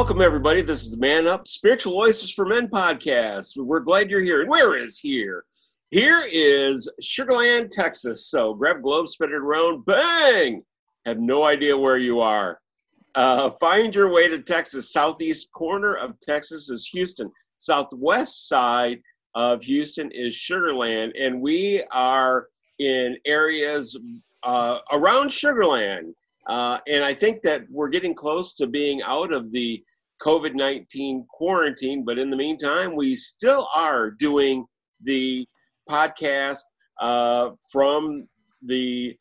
Welcome, everybody. This is Man Up Spiritual Oasis for Men podcast. We're glad you're here. And where is here? Here is Sugar Land, Texas. So grab globe, spin it around, bang! Have no idea where you are. Uh, find your way to Texas. Southeast corner of Texas is Houston. Southwest side of Houston is Sugar Land. And we are in areas uh, around Sugar Land. Uh, and I think that we're getting close to being out of the COVID 19 quarantine. But in the meantime, we still are doing the podcast uh, from the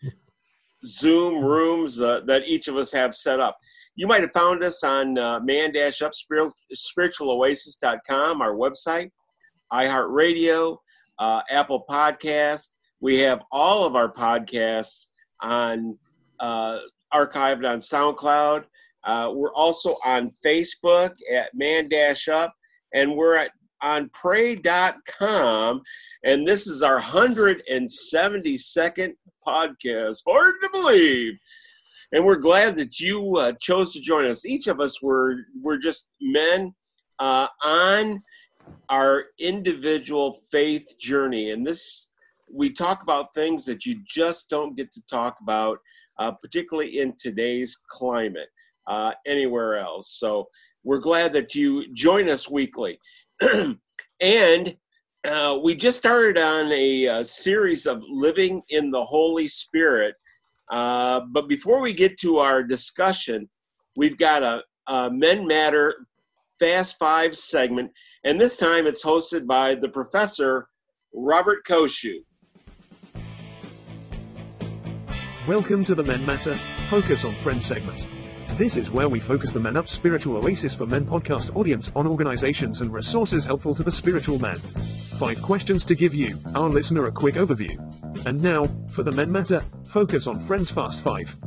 Zoom rooms uh, that each of us have set up. You might have found us on uh, man up spiritualoasis.com, our website, iHeartRadio, uh, Apple Podcast. We have all of our podcasts on uh, archived on SoundCloud. Uh, we're also on Facebook at Man Dash Up, and we're at on pray.com. And this is our 172nd podcast. Hard to believe. And we're glad that you uh, chose to join us. Each of us were, were just men uh, on our individual faith journey. And this, we talk about things that you just don't get to talk about uh, particularly in today's climate, uh, anywhere else. So we're glad that you join us weekly. and uh, we just started on a, a, series of living in the Holy Spirit. Uh, but before we get to our discussion, we've got a, a Men Matter Fast Five segment. And this time it's hosted by the professor, Robert Koshy. Welcome to the Men Matter Focus on Friends segment. This is where we focus the Man Up Spiritual Oasis for Men podcast audience on organizations and resources helpful to the spiritual man. Five questions to give you, our listener, a quick overview. And now, for the Men Matter Focus on Friends Fast Five.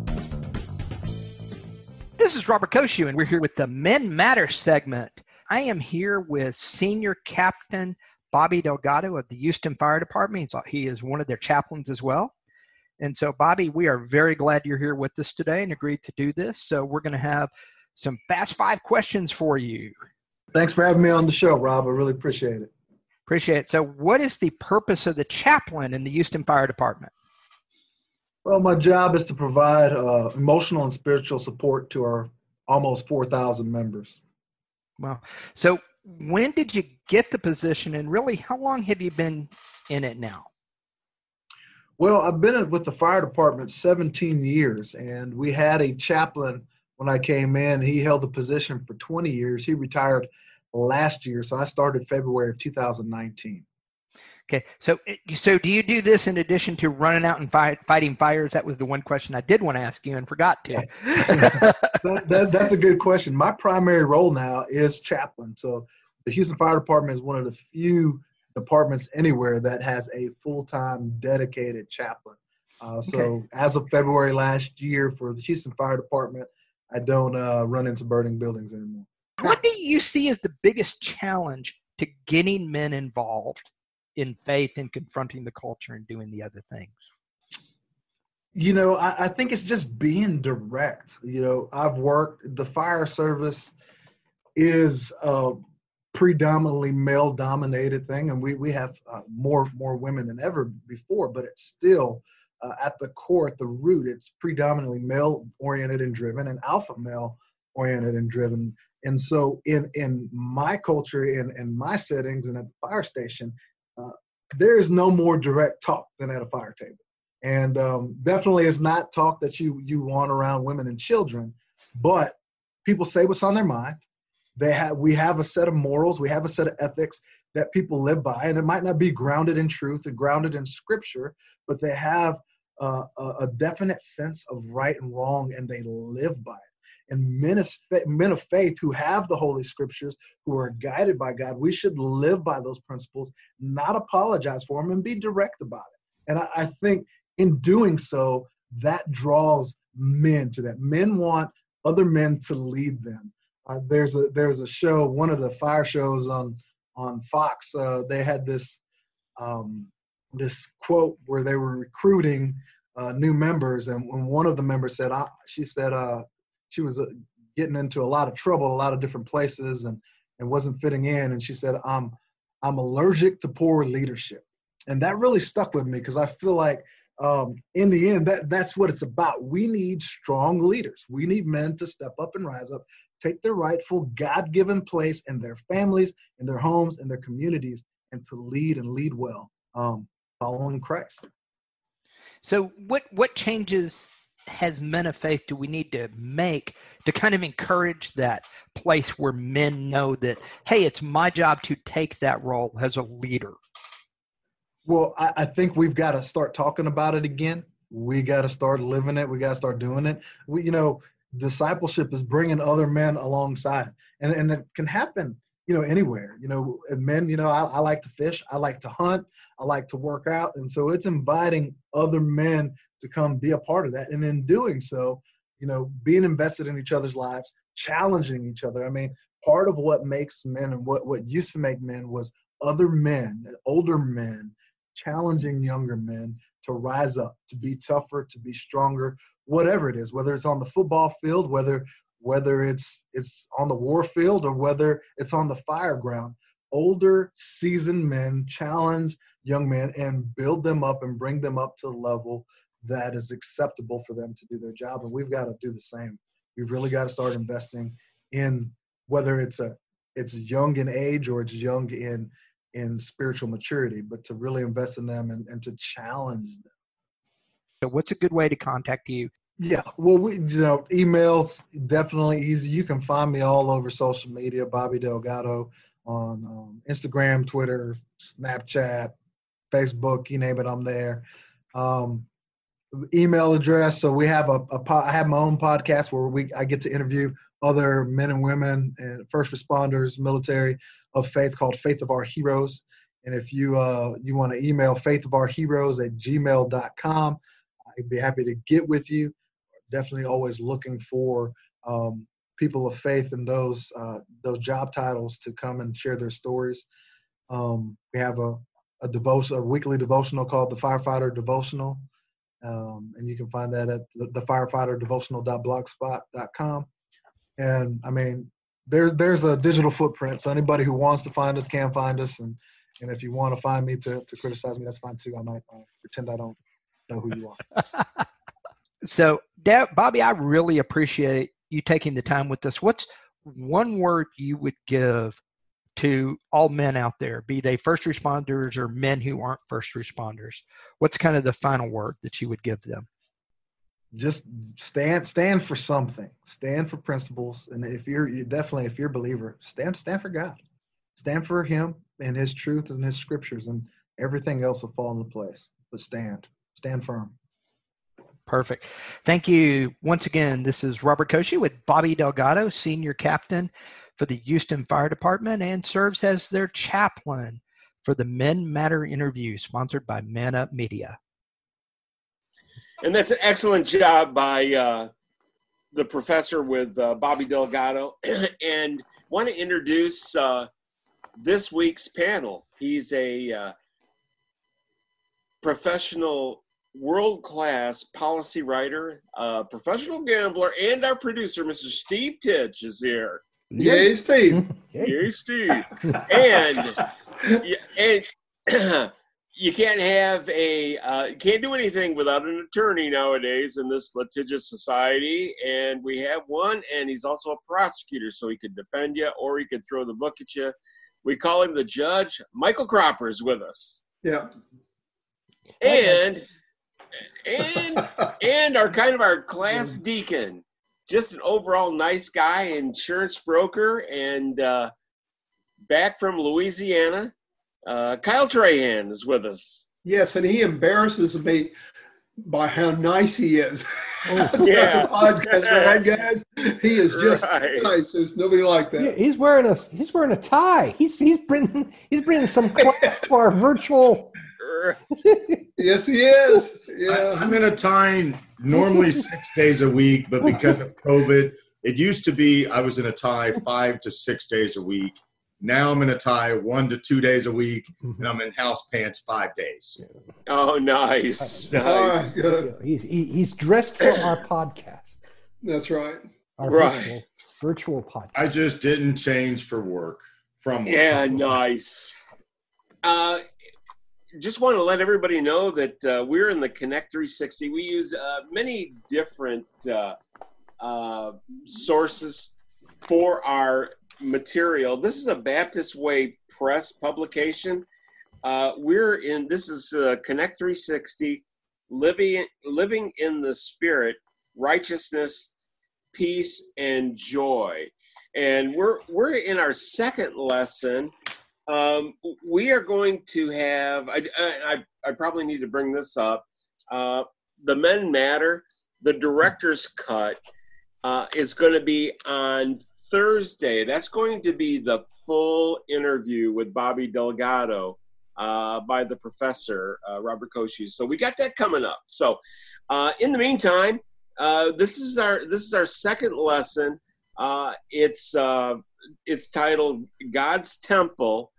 This is Robert Koshy, and we're here with the Men Matter segment. I am here with Senior Captain Bobby Delgado of the Houston Fire Department. He is one of their chaplains as well. And so, Bobby, we are very glad you're here with us today and agreed to do this. So, we're going to have some fast five questions for you. Thanks for having me on the show, Rob. I really appreciate it. Appreciate it. So, what is the purpose of the chaplain in the Houston Fire Department? Well, my job is to provide uh, emotional and spiritual support to our almost 4,000 members. Well, so when did you get the position, and really, how long have you been in it now? Well, I've been with the fire department 17 years, and we had a chaplain when I came in. He held the position for 20 years. He retired last year, so I started February of 2019. Okay, so eh, so do you do this in addition to running out and fight, fighting fires? That was the one question I did want to ask you and forgot to. that, that, that's a good question. My primary role now is chaplain. So the Houston Fire Department is one of the few departments anywhere that has a full-time dedicated chaplain. Uh, so okay. as of February last year for the Houston Fire Department, I don't uh, run into burning buildings anymore. What do you see as the biggest challenge to getting men involved in faith and confronting the culture and doing the other things? You know, I, I think it's just being direct. You know, I've worked, the fire service is uh, predominantly male dominated thing and we, we have uh, more more women than ever before but it's still uh, at the core at the root it's predominantly male oriented and driven and alpha male oriented and driven. And so in in my culture in in my settings and at the fire station uh, there is no more direct talk than at a fire table. And um, definitely it's not talk that you you want around women and children but people say what's on their mind they have we have a set of morals we have a set of ethics that people live by and it might not be grounded in truth or grounded in scripture but they have a, a definite sense of right and wrong and they live by it and men of faith who have the Holy Scriptures, who are guided by God, we should live by those principles, not apologize for them, and be direct about it. And I, I think in doing so, that draws men to that. Men want other men to lead them. Uh, there's a there's a show, one of the fire shows on on Fox. Uh, they had this um, this quote where they were recruiting uh, new members, and when one of the members said, I, she said uh, she was uh, getting into a lot of trouble, a lot of different places, and and wasn't fitting in, and she said, I'm I'm allergic to poor leadership, and that really stuck with me because I feel like um, in the end, that, that's what it's about. We need strong leaders. We need men to step up and rise up, take their rightful God given place in their families, in their homes, in their communities, and to lead and lead well, um, following Christ. So, what, what changes has men of faith do we need to make to kind of encourage that place where men know that, hey, it's my job to take that role as a leader? Well, I, I think we've got to start talking about it again. We got to start living it. We got to start doing it. We, you know, discipleship is bringing other men alongside, and and it can happen, you know, anywhere. You know, men. You know, I, I like to fish. I like to hunt. I like to work out, and so it's inviting other men to come be a part of that. And in doing so, you know, being invested in each other's lives, challenging each other. I mean, part of what makes men and what what used to make men was other men, older men challenging younger men to rise up, to be tougher, to be stronger, whatever it is, whether it's on the football field, whether whether it's it's on the war field or whether it's on the fire ground. Older, seasoned men challenge young men and build them up and bring them up to the level that is acceptable for them to do their job. And we've got to do the same. We've really got to start investing in whether it's a it's young in age or it's young in in spiritual maturity, but to really invest in them and, and to challenge them. So, what's a good way to contact you? Yeah, well, we you know emails definitely easy. You can find me all over social media, Bobby Delgado on um, Instagram, Twitter, Snapchat, Facebook. You name it, I'm there. Um, email address. So we have a, a I have my own podcast where we I get to interview other men and women and first responders, military of faith called Faith of Our Heroes. And if you uh, you want to email faith of our heroes at gmail.com, I'd be happy to get with you. Definitely always looking for um, people of faith and those uh, those job titles to come and share their stories. Um, we have a a devotion, a weekly devotional called the Firefighter Devotional, um, and you can find that at the, the firefighterdevotional.blogspot.com. And I mean, there's there's a digital footprint, so anybody who wants to find us can find us, and and if you want to find me to, to criticize me, that's fine too. I might uh, pretend I don't know who you are. so, Dad, Bobby, I really appreciate you taking the time with us. What's one word you would give to all men out there, be they first responders or men who aren't first responders? What's kind of the final word that you would give them? Just stand stand for something. Stand for principles. And if you're you definitely if you're a believer stand stand for god. Stand for him and his truth and his scriptures and everything else will fall into place. But stand stand firm perfect. Thank you once again. This is robert Koshy with bobby delgado senior captain for the houston fire department and serves as their chaplain for the men matter interview sponsored by man up media and that's an excellent job by uh, the professor with uh, Bobby Delgado. and want to introduce uh, this week's panel. He's a uh, professional, world class policy writer, professional gambler, and our producer, Mr. Steve Titch, is here. Yay, Steve. Yay, Steve. and, and you can't have a uh, can't do anything without an attorney nowadays in this litigious society and we have one and he's also a prosecutor so he could defend you or he could throw the book at you. We call him the judge. Michael cropper is with us. Yeah. And and and our kind of our class deacon. Just an overall nice guy insurance broker and uh, back from louisiana uh, Kyle Trahan is with us. Yes, and he embarrasses me by how nice he is. Yeah. the podcast, right, guys? He is just Right. nice. There's nobody like that. Yeah, he's wearing a he's wearing a tie. He's he's bringing he's bringing some class to our virtual. Yes, he is. Yeah. I, I'm in a tie normally six days a week, but because of COVID, it used to be I was in a tie five to six days a week. Now I'm in a tie one to two days a week, and I'm in house pants five days. Oh, nice. Nice. right. He's he, he's dressed for our podcast, That's right. our Right. virtual, virtual podcast. I just didn't change for work from work. Yeah, nice. Uh, just want to let everybody know that uh, we're in the Connect 360. We use uh, many different uh, uh, sources for our material. This is a Baptist Way Press publication. Uh, we're in. This is uh, Connect 360, living living in the Spirit, righteousness, peace, and joy. And we're we're in our second lesson um, we are going to have I, I, I probably need to bring this up uh, the men matter the director's cut uh, is going to be on thursday. That's going to be the full interview with bobby delgado uh, by the professor uh, robert koshy so we got that coming up. So uh, in the meantime uh, this is our this is our second lesson. Uh, it's uh, it's titled god's temple.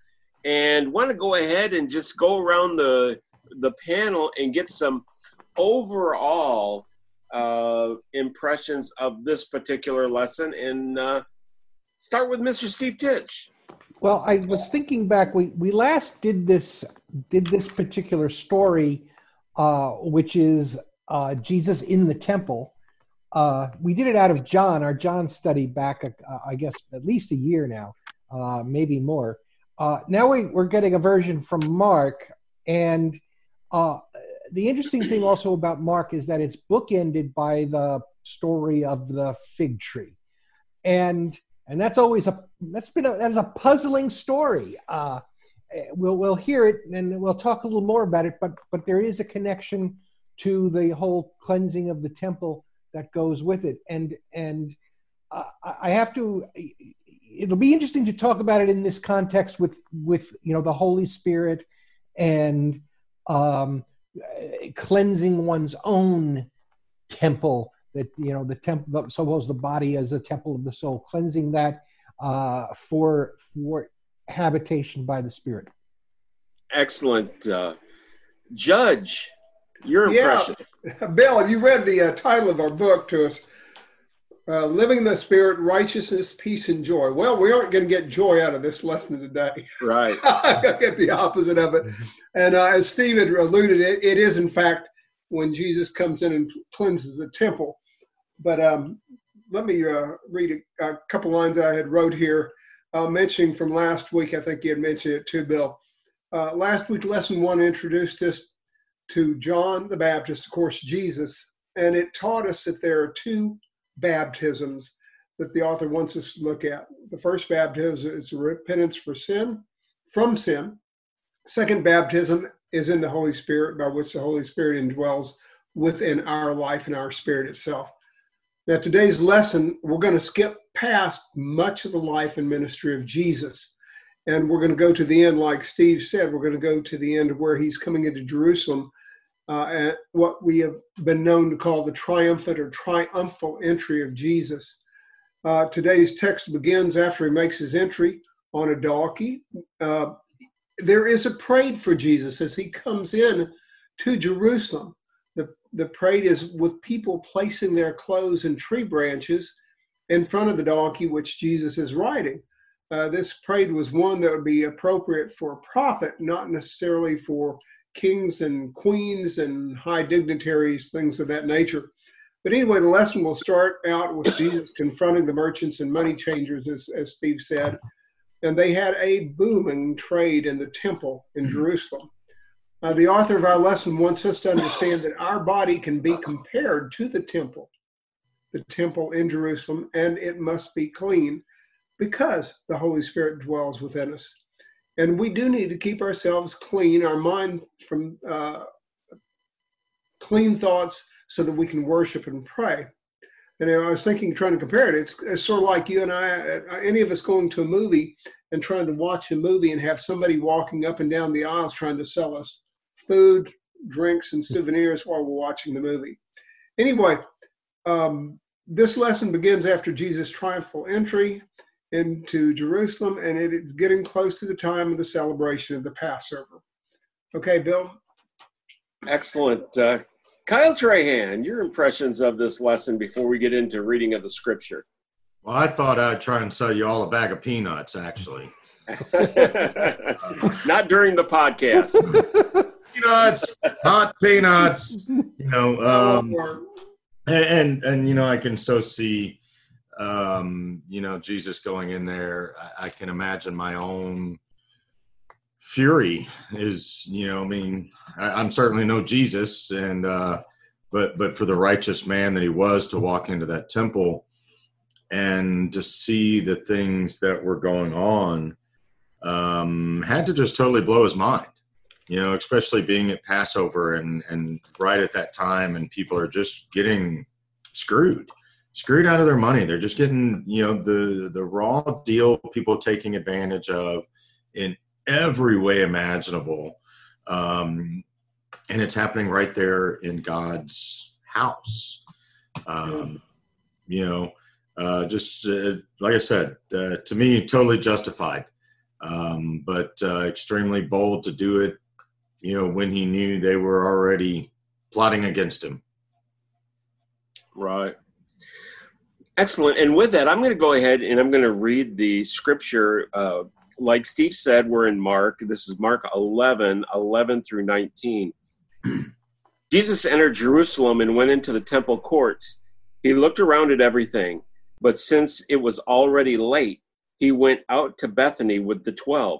And want to go ahead and just go around the the panel and get some overall uh, impressions of this particular lesson. And start with Mr. Steve Titch. Well, I was thinking back. We we last did this did this particular story, uh, which is uh, Jesus in the temple. Uh, we did it out of John, our John study back, uh, I guess, at least a year now, uh, maybe more. Uh, now we, we're getting a version from Mark, and the interesting thing also about Mark is that it's bookended by the story of the fig tree, and and that's always a that's been a that's a puzzling story. Uh, we'll we'll hear it and we'll talk a little more about it, but but there is a connection to the whole cleansing of the temple that goes with it, and and uh, I I have to. It'll be interesting to talk about it in this context with with you know the Holy Spirit and um, cleansing one's own temple that you know the temple suppose the body as the temple of the soul cleansing that uh, for for habitation by the spirit Excellent. Uh, Judge, your impression Yeah. impression. Bill, you read the uh, title of our book to us uh, Living in the Spirit, Righteousness, Peace, and Joy. Well, we aren't going to get joy out of this lesson today. Right. I get the opposite of it. And uh, as Steve had alluded, it, it is in fact when Jesus comes in and cleanses the temple. But um, let me uh, read a, a couple lines I had wrote here, uh, mentioning from last week. I think you had mentioned it too, Bill. Uh, last week, lesson one introduced us to John the Baptist, of course, Jesus, and it taught us that there are two baptisms that the author wants us to look at. The first baptism is repentance for sin, from sin. Second baptism is in the Holy Spirit, by which the Holy Spirit indwells within our life and our spirit itself. Now, today's lesson, we're going to skip past much of the life and ministry of Jesus. And we're going to go to the end, like Steve said, we're going to go to the end of where he's coming into Jerusalem uh, at what we have been known to call the triumphant or triumphal entry of Jesus. Uh, today's text begins after he makes his entry on a donkey. Uh, there is a parade for Jesus as he comes in to Jerusalem. The, the parade is with people placing their clothes in tree branches in front of the donkey which Jesus is riding. Uh, this parade was one that would be appropriate for a prophet, not necessarily for kings and queens and high dignitaries, things of that nature. But anyway, the lesson will start out with Jesus confronting the merchants and money changers, as, as Steve said. And they had a booming trade in the temple in Jerusalem. Uh, the author of our lesson wants us to understand that our body can be compared to the temple, the temple in Jerusalem, and it must be clean because the Holy Spirit dwells within us. And we do need to keep ourselves clean, our mind from uh, clean thoughts so that we can worship and pray. And I was thinking, trying to compare it, it's, it's sort of like you and I, uh, any of us going to a movie and trying to watch a movie and have somebody walking up and down the aisles trying to sell us food, drinks, and souvenirs while we're watching the movie. Anyway, um, this lesson begins after Jesus' triumphal entry into Jerusalem, and it is getting close to the time of the celebration of the Passover. Okay, Bill? Excellent. Uh, Kyle Trahan, your impressions of this lesson before we get into reading of the scripture. Well, I thought I'd try and sell you all a bag of peanuts, actually. Not during the podcast. peanuts, hot peanuts. You know, um, and, and, and you know, I can so see, um, you know, Jesus going in there. I, I can imagine my own fury. Is you know, I mean, I, I'm certainly no Jesus, and uh, but but for the righteous man that he was to walk into that temple and to see the things that were going on um, had to just totally blow his mind you know especially being at passover and and right at that time and people are just getting screwed screwed out of their money they're just getting you know the the raw deal people taking advantage of in every way imaginable um, and it's happening right there in god's house um, you know uh, just uh, like I said, uh, to me, totally justified, um, but uh, extremely bold to do it. You know, when he knew they were already plotting against him. Right. Excellent. And with that, I'm going to go ahead and I'm going to read the scripture. Uh, like Steve said, we're in Mark. This is Mark 11, 11 through 19. Jesus entered Jerusalem and went into the temple courts. He looked around at everything but since it was already late, he went out to Bethany with the twelve.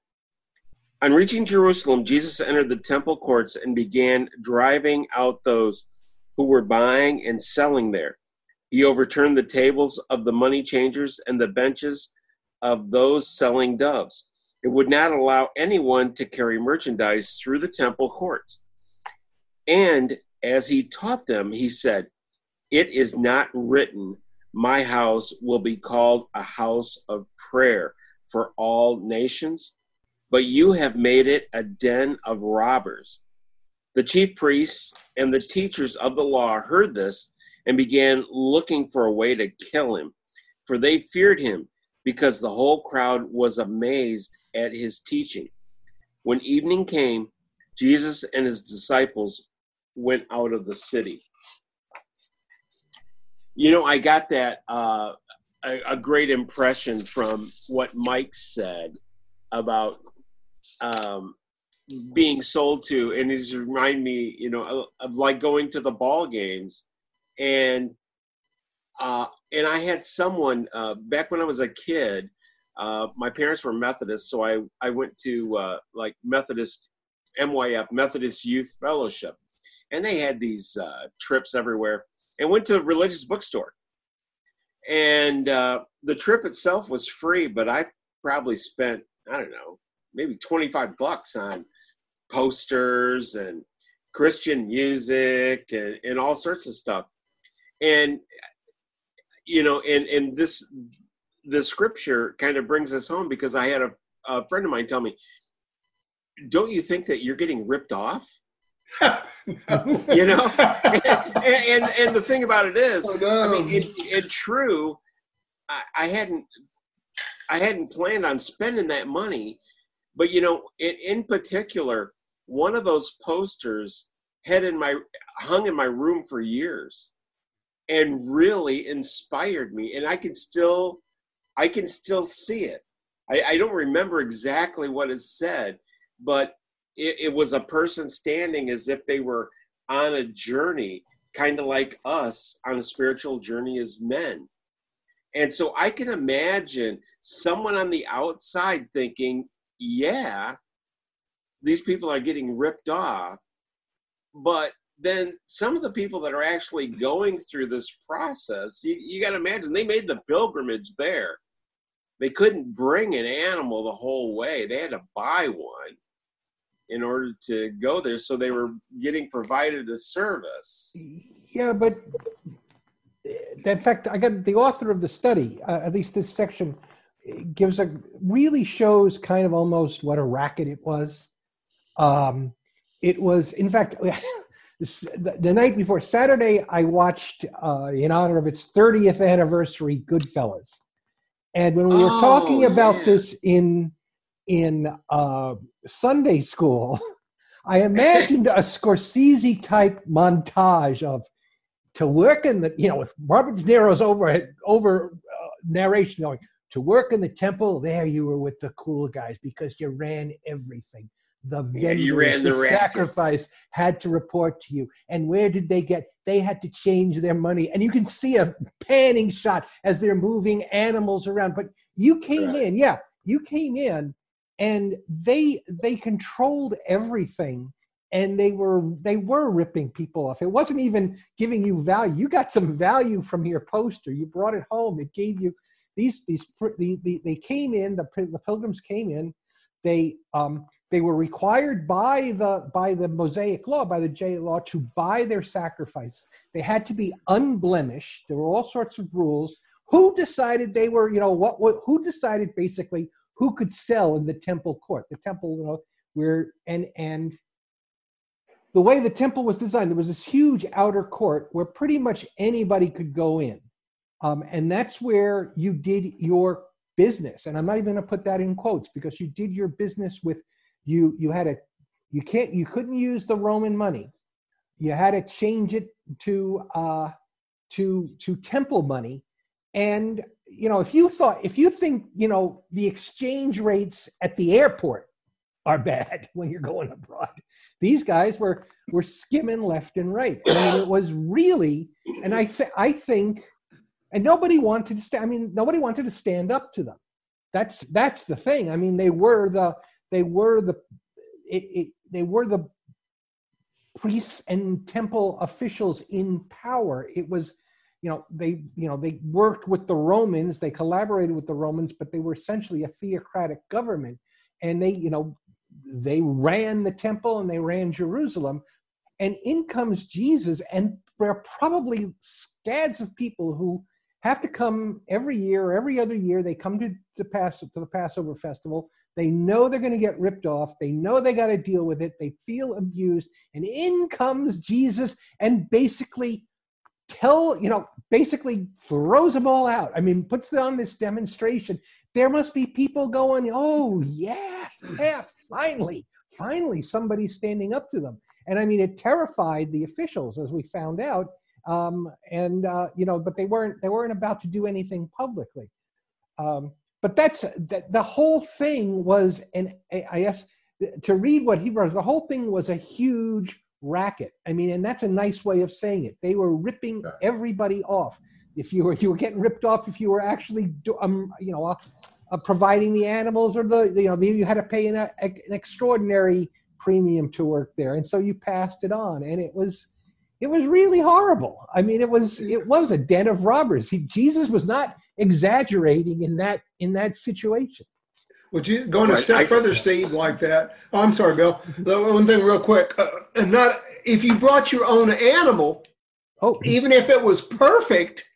On reaching Jerusalem, Jesus entered the temple courts and began driving out those who were buying and selling there. He overturned the tables of the money changers and the benches of those selling doves. It would not allow anyone to carry merchandise through the temple courts. And as he taught them, he said, It is not written, My house will be called a house of prayer for all nations but you have made it a den of robbers. The chief priests and the teachers of the law heard this and began looking for a way to kill him, for they feared him because the whole crowd was amazed at his teaching. When evening came, Jesus and his disciples went out of the city. You know, I got that uh, a, a great impression from what Mike said about um, being sold to, and it just remind me, you know, of, of like going to the ball games, and uh, and I had someone uh, back when I was a kid. Uh, my parents were Methodist, so I I went to uh, like Methodist MYF Methodist Youth Fellowship, and they had these uh, trips everywhere, and went to a religious bookstore, and uh, the trip itself was free, but I probably spent I don't know maybe 25 bucks on posters and Christian music and, and all sorts of stuff. And, you know, and, and this, the scripture kind of brings us home because I had a, a friend of mine tell me, don't you think that you're getting ripped off? you know, and, and, and the thing about it is, oh, no. I mean, it, it true. I, I hadn't I hadn't planned on spending that money, but you know, in, in particular, one of those posters had in my hung in my room for years and really inspired me and i can still i can still see it. I, I don't remember exactly what it said but it, it was a person standing as if they were on a journey kind of like us on a spiritual journey as men. And so I can imagine someone on the outside thinking, yeah, these people are getting ripped off. But then some of the people that are actually going through this process, you, you got to imagine they made the pilgrimage there. They couldn't bring an animal the whole way, they had to buy one in order to go there. So they were getting provided a service. Yeah, but in fact, I got the author of the study, uh, at least this section, gives a really shows kind of almost what a racket it was. Um, it was, in fact, the, the, night before Saturday, I watched uh, in honor of its 30th anniversary, Goodfellas, and when we were oh, talking about yeah. this in in uh, Sunday school, I imagined a Scorsese type montage of to work in the you know with Robert De Niro's over over uh, narration going to work in the temple. There you were with the cool guys because you ran everything. The vendors, ran the, the sacrifice had to report to you. And where did they get? They had to change their money. And you can see a panning shot as they're moving animals around. But you came right. in, yeah, you came in, and they they controlled everything and they were they were ripping people off. It wasn't even giving you value. You got some value from your poster. You brought it home. It gave you these these the, the, they came in. The the pilgrims came in. They um they were required by the by the Mosaic law by the J law to buy their sacrifice. They had to be unblemished. There were all sorts of rules. Who decided they were you know what, what who decided basically who could sell in the temple court? The temple you know where and and the way the temple was designed, there was this huge outer court where pretty much anybody could go in. Um, and that's where you did your business. And I'm not even going to put that in quotes because you did your business with you. You had a you can't you couldn't use the Roman money. You had to change it to uh, to to temple money. And you know, if you thought if you think you know the exchange rates at the airport are bad when you're going abroad. These guys were were skimming left and right. I mean, it was really, and I th- I think, and nobody wanted to stand. I mean, nobody wanted to stand up to them. That's that's the thing. I mean, they were the they were the it, it they were the priests and temple officials in power. It was you know they you know they worked with the romans they collaborated with the romans but they were essentially a theocratic government and they you know they ran the temple and they ran Jerusalem. And in comes Jesus, and there are probably scads of people who have to come every year every other year. They come to the to the Passover festival. They know they're going to get ripped off. They know they got to deal with it. They feel abused, and in comes Jesus and basically tell you know basically throws them all out. I mean, puts on this demonstration. There must be people going, "Oh yeah, yeah, finally, finally, somebody's standing up to them." And I mean, it terrified the officials, as we found out. Um, and uh, you know, but they weren't they weren't about to do anything publicly. Um, but that's that the whole thing was, and I guess to read what he wrote, the whole thing was a huge racket. I mean, and that's a nice way of saying it. They were ripping everybody off. If you were you were getting ripped off, if you were actually do, um, you know uh, uh, providing the animals or the you know maybe you had to pay an, a, an extraordinary premium to work there, and so you passed it on, and it was it was really horrible. I mean, it was it was a den of robbers. He, Jesus was not exaggerating in that in that situation. Would you going a step further, Steve, like that? Oh, I'm sorry, Bill. One thing, real quick, uh, and not if you brought your own animal, oh, even if it was perfect,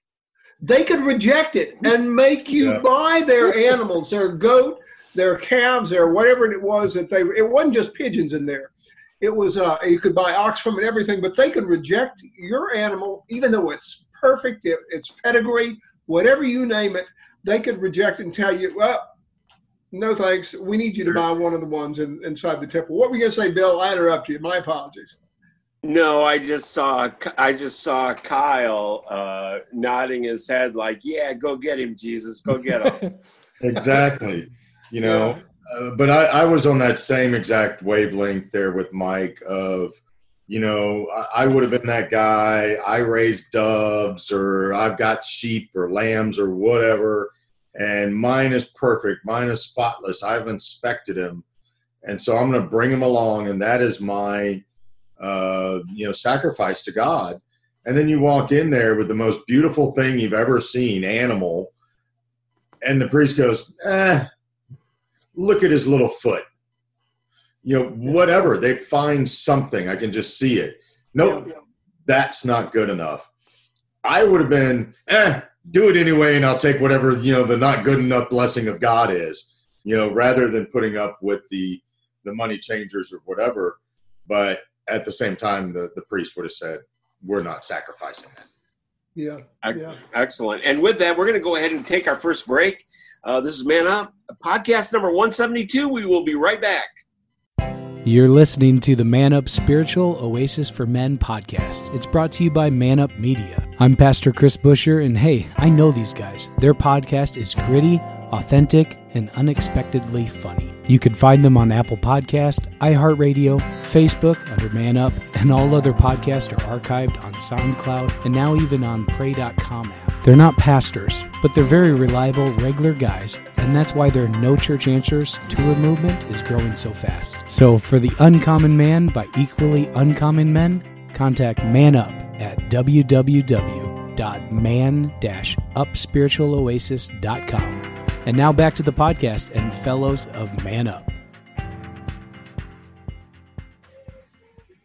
they could reject it and make you yeah. buy their animals, their goat, their calves, their whatever it was that they. It wasn't just pigeons in there. It was uh, you could buy ox from and everything, but they could reject your animal, even though it's perfect, it, it's pedigree, whatever you name it. They could reject it and tell you, well, no thanks. We need you to buy one of the ones in, inside the temple. What were you going to say, Bill? I interrupted you. My apologies. No, I just saw I just saw Kyle uh, nodding his head like, "Yeah, go get him, Jesus, go get him." exactly. You know, uh, but I, I was on that same exact wavelength there with Mike of you know, I, I would have been that guy. I raise doves, or I've got sheep or lambs or whatever, and mine is perfect. Mine is spotless. I've inspected him, and so I'm going to bring him along, and that is my, uh, you know, sacrifice to God. And then you walk in there with the most beautiful thing you've ever seen, animal, and the priest goes, "Eh, look at his little foot." you know, whatever. They find something. I can just see it. Nope, that's not good enough. I would have been, eh, do it anyway, and I'll take whatever, you know, the not good enough blessing of God is, you know, rather than putting up with the the money changers or whatever. But at the same time, the, the priest would have said, We're not sacrificing that. Yeah. yeah. Excellent. And with that, we're going to go ahead and take our first break. Uh, this is Man Up, podcast number 172. We will be right back. You're listening to the Man Up Spiritual Oasis for Men podcast. It's brought to you by Man Up Media. I'm Pastor Chris Busher, and hey, I know these guys. Their podcast is gritty, authentic, and unexpectedly funny. You can find them on Apple Podcast, iHeartRadio, Facebook under Man Up, and all other podcasts are archived on SoundCloud and now even on Pray.com app. They're not pastors, but they're very reliable, regular guys, and that's why their No Church Answers tour movement is growing so fast. So for the Uncommon Man by Equally Uncommon Men, contact Man Up at www.man-upspiritualoasis.com. And now back to the podcast and fellows of Man Up.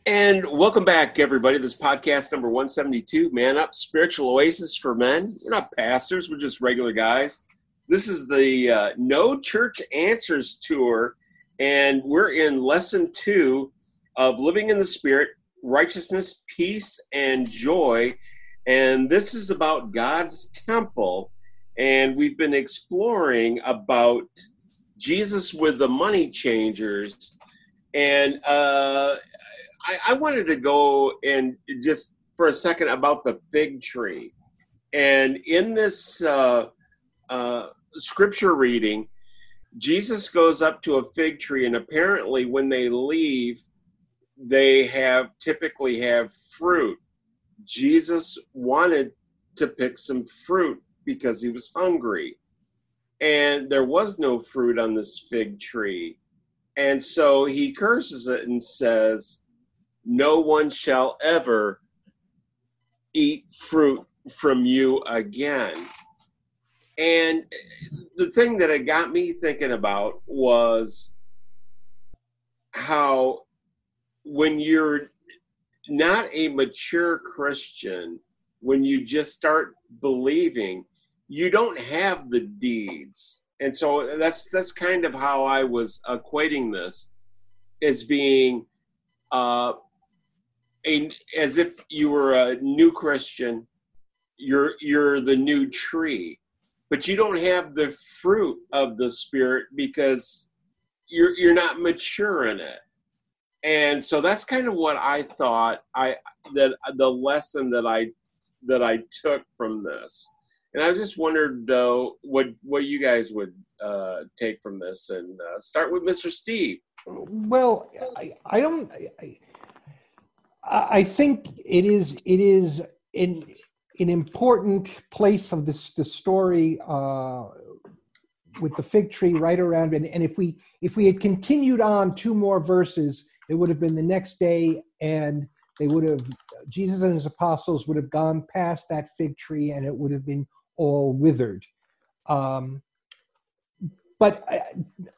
And welcome back, everybody. This podcast number 172, Man Up Spiritual Oasis for Men. We're not pastors, we're just regular guys. This is the uh, No Church Answers Tour, and we're in lesson two of Living in the Spirit, Righteousness, Peace, and Joy. And this is about God's temple. And we've been exploring about Jesus with the money changers. And uh, I, I wanted to go and just for a second about the fig tree. And in this uh, uh, scripture reading, Jesus goes up to a fig tree, and apparently, when they leave, they have typically have fruit. Jesus wanted to pick some fruit because he was hungry, and there was no fruit on this fig tree. And so he curses it and says, no one shall ever eat fruit from you again. And the thing that it got me thinking about was how when you're not a mature Christian, when you just start believing, you don't have the deeds. And so that's that's kind of how I was equating this as being uh, a, as if you were a new Christian, you're you're the new tree, but you don't have the fruit of the spirit because you're you're not mature in it. And so that's kind of what I thought I that the lesson that I that I took from this. And I just wondered though what what you guys would uh, take from this, and uh, start with Mr. Steve. Well, I, I don't. I, I think it is it is in an important place of this the story uh, with the fig tree right around and, and if we if we had continued on two more verses it would have been the next day and they would have jesus and his apostles would have gone past that fig tree and it would have been all withered. Um, but I,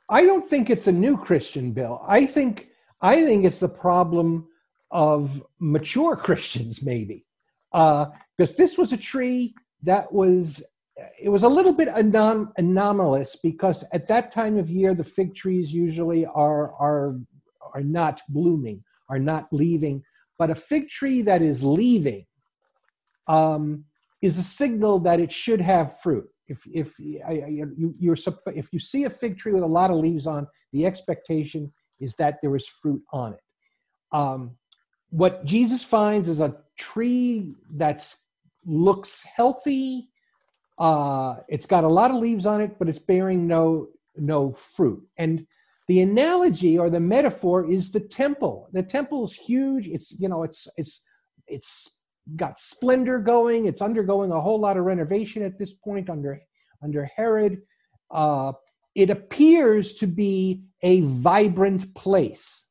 I don't think it's a new christian bill. I think i think it's the problem of mature Christians, maybe, because uh, this was a tree that was it was a little bit anom- anomalous because at that time of year the fig trees usually are are are not blooming, are not leaving, but a fig tree that is leaving um, is a signal that it should have fruit. If if I, you you're if you see a fig tree with a lot of leaves on, the expectation is that there is fruit on it. Um, what Jesus finds is a tree that looks healthy. Uh, it's got a lot of leaves on it, but it's bearing no no fruit. And the analogy or the metaphor is the temple. The temple is huge. It's you know it's it's it's got splendor going. It's undergoing a whole lot of renovation at this point under under Herod. Uh, it appears to be a vibrant place.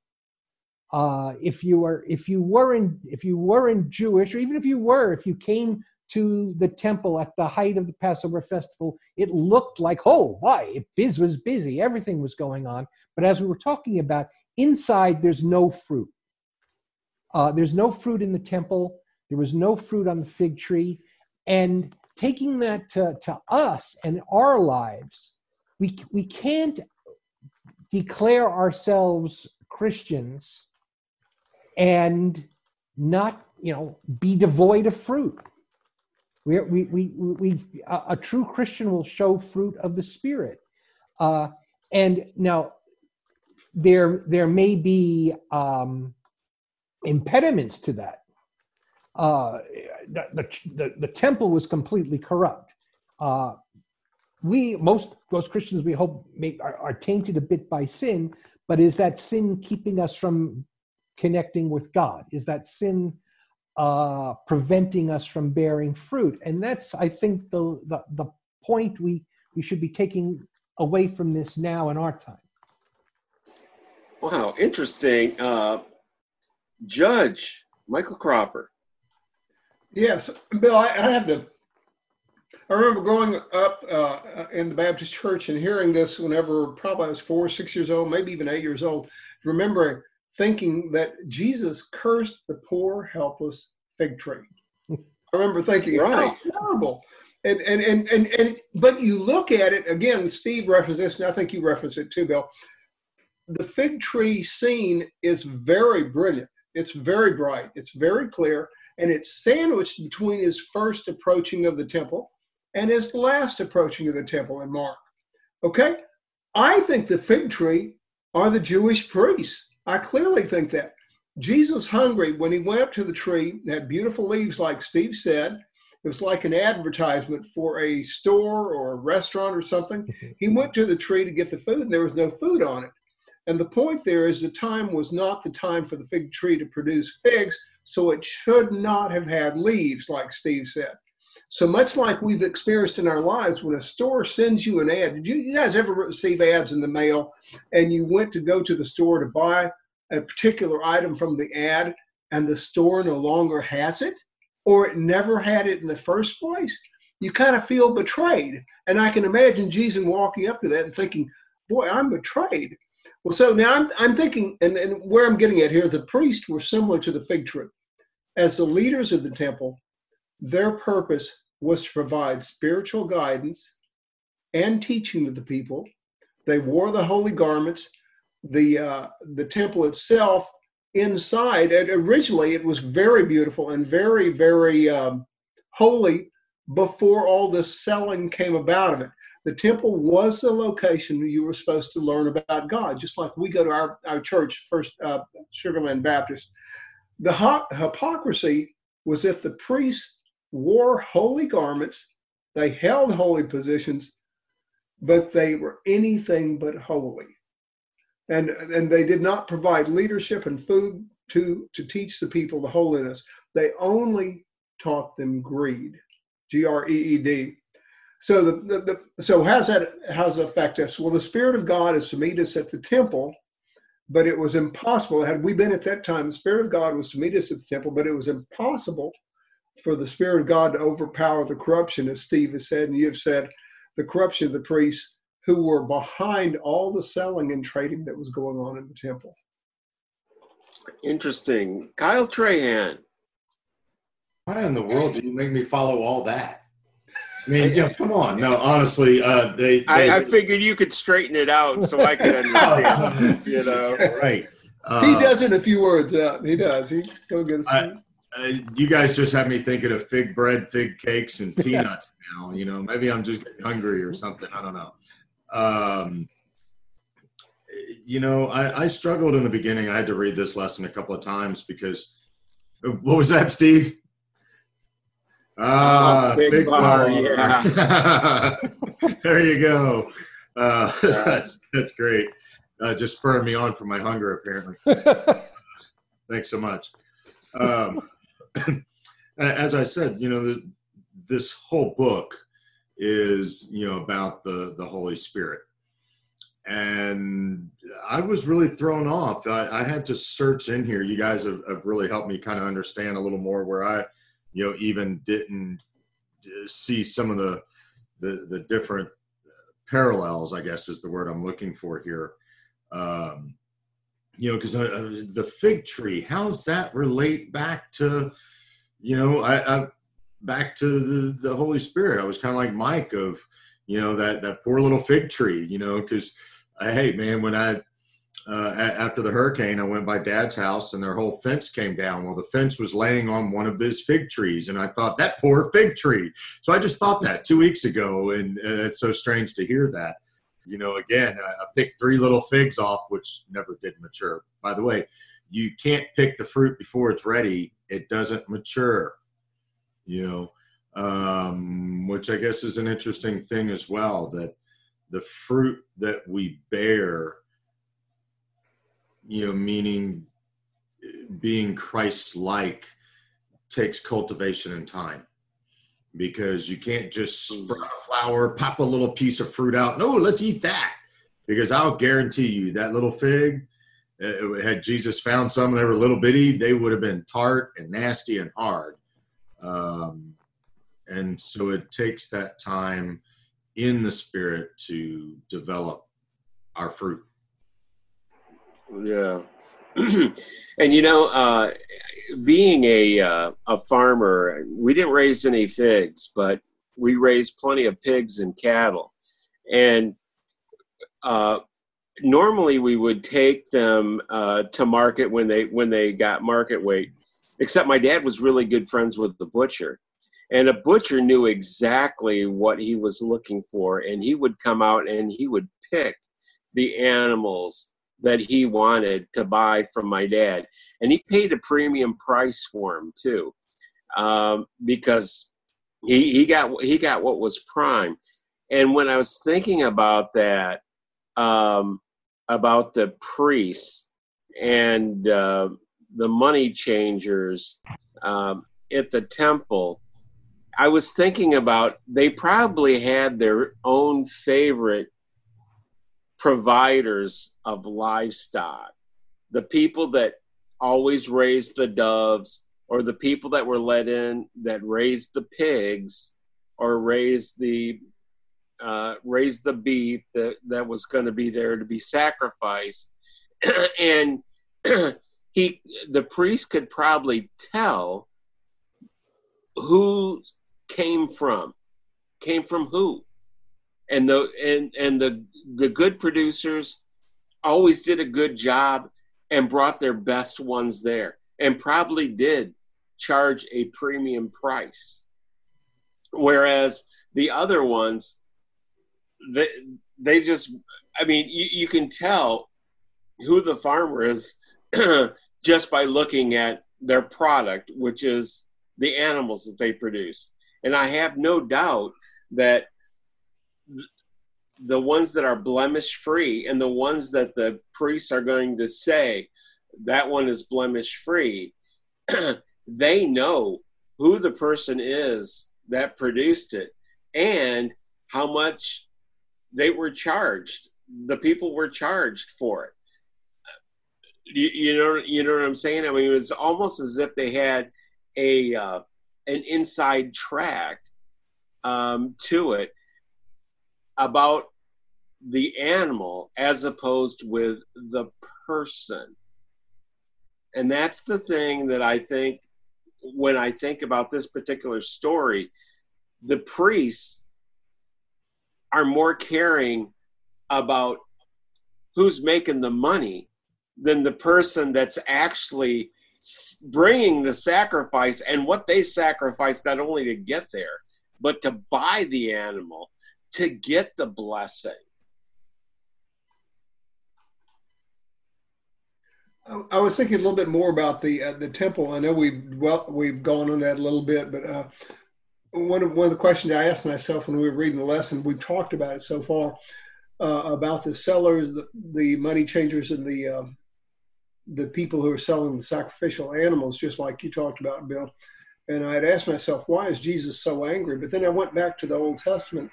Uh, if you were if you weren't if you weren't Jewish, or even if you were, if you came to the temple at the height of the Passover festival, it looked like, oh, why? It biz was busy, everything was going on. But as we were talking about, inside there's no fruit. Uh, there's no fruit in the temple. There was no fruit on the fig tree. And taking that to, to us and our lives, we, we can't declare ourselves Christians and not, you know, be devoid of fruit. We, we, we, we, a, a true Christian will show fruit of the Spirit. Uh, and now, there, there may be um, impediments to that. Uh, the, the, the, temple was completely corrupt. Uh, we most most Christians we hope make, are, are tainted a bit by sin, but is that sin keeping us from connecting with God? Is that sin uh, preventing us from bearing fruit. And that's, I think, the, the, the point we, we should be taking away from this now in our time. Wow, interesting. Uh, Judge Michael Cropper. Yes, Bill, I, I have to. I remember growing up uh, in the Baptist church and hearing this whenever probably I was four, six years old, maybe even eight years old, remembering thinking that Jesus cursed the poor, helpless fig tree. I remember thinking, right. how horrible. And, and, and, and, and, but you look at it again, Steve referenced this, and I think you referenced it too, Bill. The fig tree scene is very brilliant. It's very bright. It's very clear. And it's sandwiched between his first approaching of the temple and his last approaching of the temple in Mark. Okay? I think the fig tree are the Jewish priests. I clearly think that. Jesus hungry when he went up to the tree, had beautiful leaves, like Steve said. It was like an advertisement for a store or a restaurant or something. Mm-hmm. He went to the tree to get the food, and there was no food on it. And the point there is the time was not the time for the fig tree to produce figs, so it should not have had leaves, like Steve said. So much like we've experienced in our lives, when a store sends you an ad, did you, you guys ever receive ads in the mail and you went to go to the store to buy a particular item from the ad and the store no longer has it or it never had it in the first place? You kind of feel betrayed. And I can imagine Jesus walking up to that and thinking, boy, I'm betrayed. Well, so now I'm, I'm thinking, and, and where I'm getting at here, the priests were similar to the fig tree. As the leaders of the temple, their purpose was to provide spiritual guidance and teaching to the people. They wore the holy garments. The uh, the temple itself inside, and originally it was very beautiful and very very um, holy before all this selling came about of it. The temple was the location you were supposed to learn about God, just like we go to our, our church, First uh, Sugar Land Baptist. The hypocrisy was if the priests wore holy garments, they held holy positions, but they were anything but holy. And, and they did not provide leadership and food to, to teach the people the holiness. They only taught them greed, G R E E D. So the, the, the, so how's that how's that affect us? Well, the Spirit of God is to meet us at the temple, but it was impossible. Had we been at that time, the Spirit of God was to meet us at the temple, but it was impossible for the Spirit of God to overpower the corruption, as Steve has said, and you have said, the corruption of the priests who were behind all the selling and trading that was going on in the temple. Interesting. Kyle Trahan. Why in the world did you make me follow all that? I mean, yeah, come on. No, honestly, uh, they. they I, I, figured you could straighten it out so I could understand. you know, right? Uh, he does it a few words. out. he does. He go get a uh, you guys just have me thinking of fig bread, fig cakes, and peanuts now. You know, maybe I'm just getting hungry or something. I don't know. Um, you know, I, I, struggled in the beginning. I had to read this lesson a couple of times because what was that, Steve? Ah, oh, big, big bar, bar. yeah. there you go. Uh, that's that's great. uh, just spurring me on for my hunger, apparently. Thanks so much. Um, as I said, you know, the, this whole book is, you know, about the the Holy Spirit, and I was really thrown off. I, I had to search in here. You guys have, have really helped me kind of understand a little more where I, you know, even didn't uh, see some of the the, the different parallels. I guess is the word I'm looking for here. Um, you know, because uh, the fig tree, how's that relate back to, you know, I, I back to the the Holy Spirit. I was kind of like Mike of, you know, that that poor little fig tree, you know, because hey man, when I uh, after the hurricane, I went by dad's house and their whole fence came down. Well, the fence was laying on one of these fig trees, and I thought that poor fig tree. So I just thought that two weeks ago, and uh, it's so strange to hear that. You know, again, I picked three little figs off, which never did mature. By the way, you can't pick the fruit before it's ready; it doesn't mature. You know, um, which I guess is an interesting thing as well. That the fruit that we bear you know, meaning being Christ like takes cultivation and time because you can't just sprout a flower, pop a little piece of fruit out. No, let's eat that. Because I'll guarantee you that little fig, uh, had Jesus found some that were little bitty, they would have been tart and nasty and hard. Um, and so it takes that time in the spirit to develop our fruit. Yeah. and you know, uh, being a uh, a farmer, we didn't raise any figs, but we raised plenty of pigs and cattle. And uh, normally, we would take them uh, to market when they when they got market weight. Except my dad was really good friends with the butcher, and a butcher knew exactly what he was looking for, and he would come out and he would pick the animals that he wanted to buy from my dad. And he paid a premium price for him too, um, because he, he got he got what was prime. And when I was thinking about that, um, about the priests and uh, the money changers um, at the temple, I was thinking about they probably had their own favorite providers of livestock, the people that always raised the doves, or the people that were let in that raised the pigs, or raised the uh, raised the beef that that was going to be there to be sacrificed, and he the priest could probably tell who came from. Came from who and the and and the the good producers always did a good job and brought their best ones there and probably did charge a premium price. Whereas the other ones they they just i mean you, you can tell who the farmer is just by looking at their product which is the animals that they produce. And i have no doubt that the ones that are blemish free and the ones that the priests are going to say that one is blemish free they know who the person is that produced it and how much they were charged the people were charged for it. You, you know you know what i'm saying? I mean it was almost as if they had a uh, an inside track um, to it about the animal as opposed with the person. And that's the thing that I think when I think about this particular story, the priests are more caring about who's making the money than the person that's actually bringing the sacrifice and what they sacrifice not only to get there, but to buy the animal to get the blessing. I was thinking a little bit more about the uh, the temple. I know we've well we've gone on that a little bit, but uh, one of one of the questions I asked myself when we were reading the lesson, we've talked about it so far. uh, about the sellers, the, the money changers, and the um, the people who are selling the sacrificial animals, just like you talked about, Bill. And I had asked myself, why is Jesus so angry? But then I went back to the Old Testament,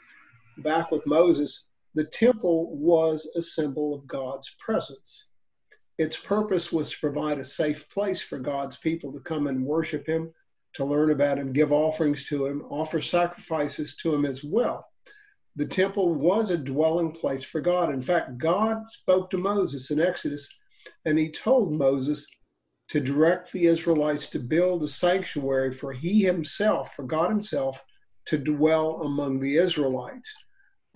back with Moses. The temple was a symbol of God's presence. Its purpose was to provide a safe place for God's people to come and worship Him, to learn about Him, give offerings to Him, offer sacrifices to Him as well. The temple was a dwelling place for God. In fact, God spoke to Moses in Exodus, and He told Moses to direct the Israelites to build a sanctuary for He Himself, for God Himself, to dwell among the Israelites.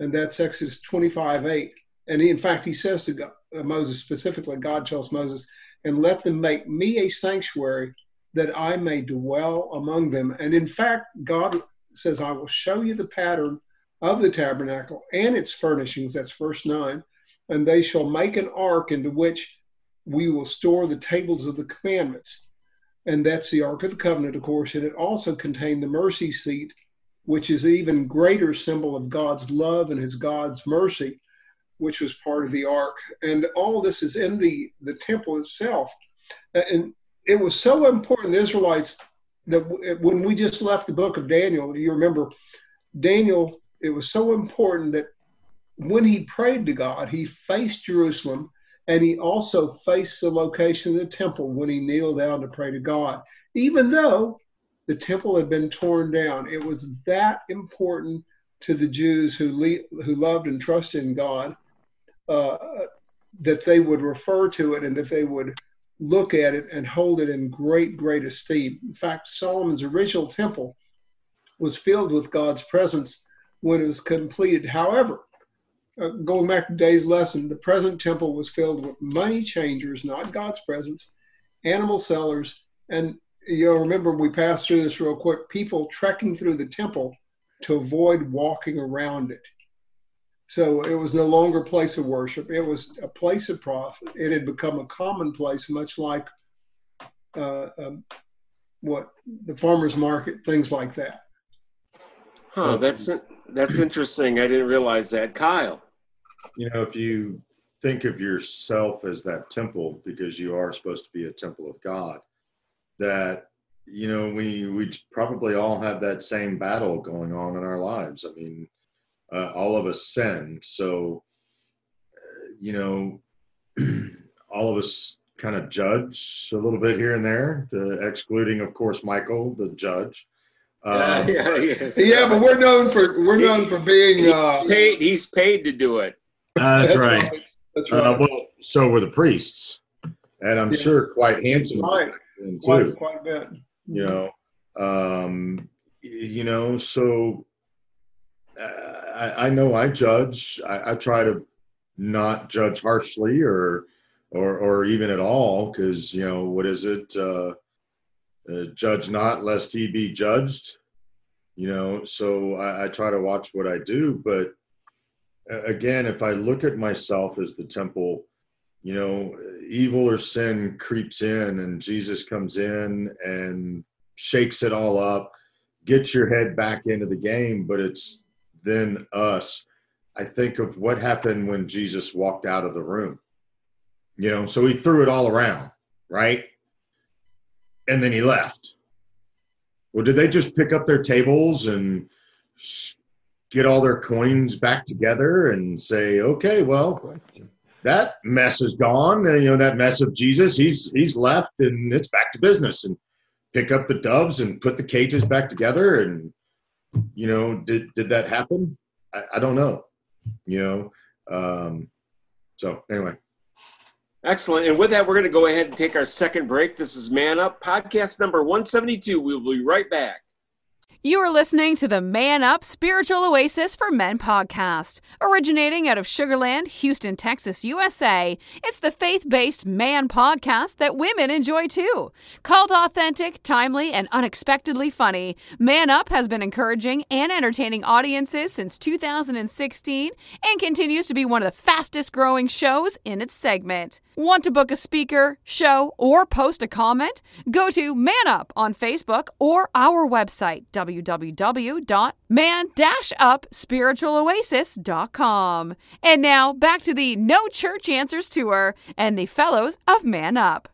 And that's Exodus 25 8. And in fact, he says to God, uh, Moses specifically, God tells Moses, and let them make me a sanctuary that I may dwell among them. And in fact, God says, I will show you the pattern of the tabernacle and its furnishings. That's verse 9. And they shall make an ark into which we will store the tables of the commandments. And that's the Ark of the Covenant, of course. And it also contained the mercy seat, which is even greater symbol of God's love and his God's mercy which was part of the ark. And all this is in the, the temple itself. And it was so important, the Israelites, that when we just left the book of Daniel, you remember Daniel, it was so important that when he prayed to God, he faced Jerusalem and he also faced the location of the temple when he kneeled down to pray to God. Even though the temple had been torn down, it was that important to the Jews who, le- who loved and trusted in God uh, that they would refer to it and that they would look at it and hold it in great, great esteem. In fact, Solomon's original temple was filled with God's presence when it was completed. However, uh, going back to today's lesson, the present temple was filled with money changers, not God's presence, animal sellers, and you'll remember we passed through this real quick people trekking through the temple to avoid walking around it. So it was no longer a place of worship. It was a place of profit. It had become a commonplace, much like uh, um, what the farmers market, things like that. Huh, that's that's interesting. I didn't realize that, Kyle. You know, if you think of yourself as that temple, because you are supposed to be a temple of God, that you know we we probably all have that same battle going on in our lives. I mean, uh, all of us sin. So, uh, you know, all of us kind of judge a little bit here and there, excluding, of course, Michael, the judge. Uh, yeah, yeah, yeah. but we're known for we're known for being uh, paid. He's paid to do it. that's right. That's right. Uh, well, so were the priests, and I'm yeah. sure quite handsome right. Too. Quite, quite a bit. You know, um, you know, so I, I know I judge. I, I, try to not judge harshly or or or even at all because you know what is it? Uh, uh, judge not lest he be judged. You know, so I, I try to watch what I do. But again, if I look at myself as the temple, you know, evil or sin creeps in, and Jesus comes in and shakes it all up, gets your head back into the game. But it's then us, I think of what happened when Jesus walked out of the room. You know, so he threw it all around, right? And then he left. Well, did they just pick up their tables and get all their coins back together and say, okay, well, that mess is gone. And, you know, that mess of Jesus, he's he's left and it's back to business. And pick up the doves and put the cages back together and you know, did did that happen? I, I don't know. You know, um, so anyway. Excellent. And with that, we're going to go ahead and take our second break. This is Man Up, podcast number 172. We'll be right back. You are listening to the Man Up Spiritual Oasis for Men podcast. Originating out of Sugar Land, Houston, Texas, USA, it's the faith based man podcast that women enjoy too. Called authentic, timely, and unexpectedly funny, Man Up has been encouraging and entertaining audiences since 2016 and continues to be one of the fastest growing shows in its segment. Want to book a speaker, show, or post a comment? Go to Man Up on Facebook or our website, www.man-upspiritualoasis.com. And now back to the No Church Answers Tour and the Fellows of Man Up.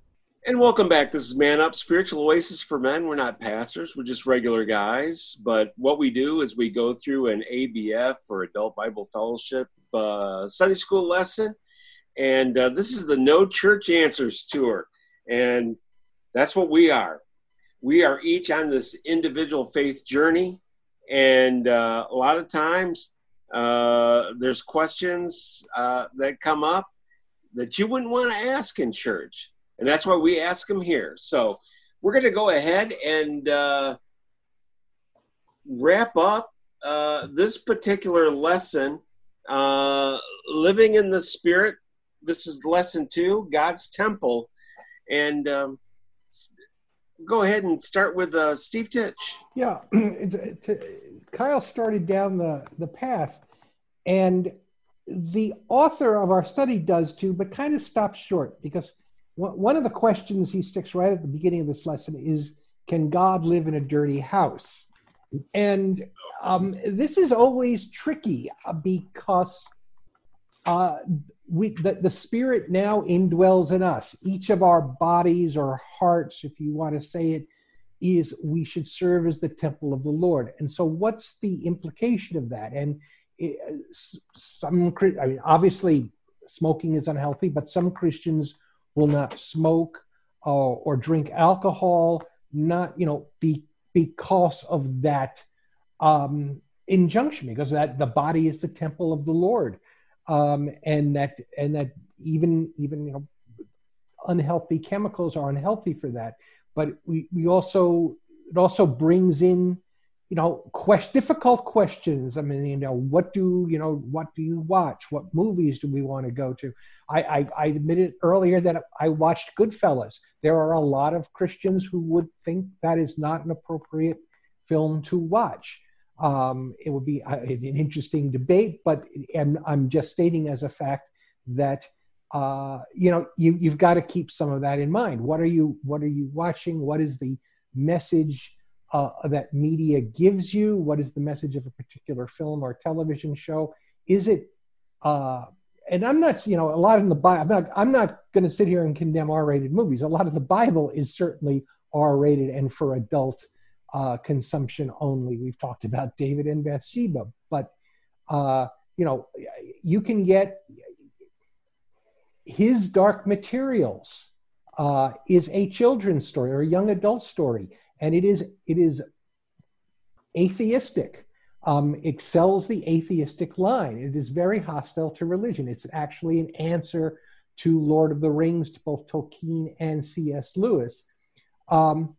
And welcome back. This is Man Up, Spiritual Oasis for Men. We're not pastors, we're just regular guys. But what we do is we go through an ABF or Adult Bible Fellowship uh, Sunday school lesson. And uh, this is the No Church Answers Tour. And that's what we are. We are each on this individual faith journey. And uh, a lot of times uh, there's questions uh, that come up that you wouldn't want to ask in church and that's why we ask them here. So we're going to go ahead and uh, wrap up uh, this particular lesson, uh, living in the Spirit. This is lesson two, God's temple, and um, go ahead and start with uh, Steve Titch. Yeah, Kyle started down the the path, and the author of our study does too, but kind of stops short because one of the questions he sticks right at the beginning of this lesson is can God live in a dirty house? And um, this is always tricky uh, because uh, we, the, the Spirit now indwells in us. Each of our bodies or hearts, if you want to say it, is we should serve as the temple of the Lord. And so, what's the implication of that? And it, some, I mean, obviously, smoking is unhealthy, but some Christians will not smoke uh, or drink alcohol, not you know be, because of that um, injunction, because that the body is the temple of the Lord, um, and that and that even even you know unhealthy chemicals are unhealthy for that. But we we also it also brings in you know quest, difficult questions. I mean you know what do you know what do you watch? What movies do we want to go to? I i, I admitted earlier that i watched goodfellas. There are a lot of christians who would think that is not an appropriate film to watch um, it would be uh, an interesting debate but I'm, I'm just stating as a fact that uh, you know you, you've got to keep some of that in mind what are you what are you watching what is the message uh, that media gives you? What is the message of a particular film or television show? Is it, uh, and I'm not, you know, a lot in the Bible, I'm not, I'm not going to sit here and condemn R rated movies. A lot of the Bible is certainly R rated and for adult uh, consumption only. We've talked about David and Bathsheba, but, uh, you know, you can get his dark materials uh, is a children's story or a young adult story and it is it is atheistic um, excels the atheistic line. It is very hostile to religion. It's actually an answer to lord of the rings to both tolkien and cs lewis. Um,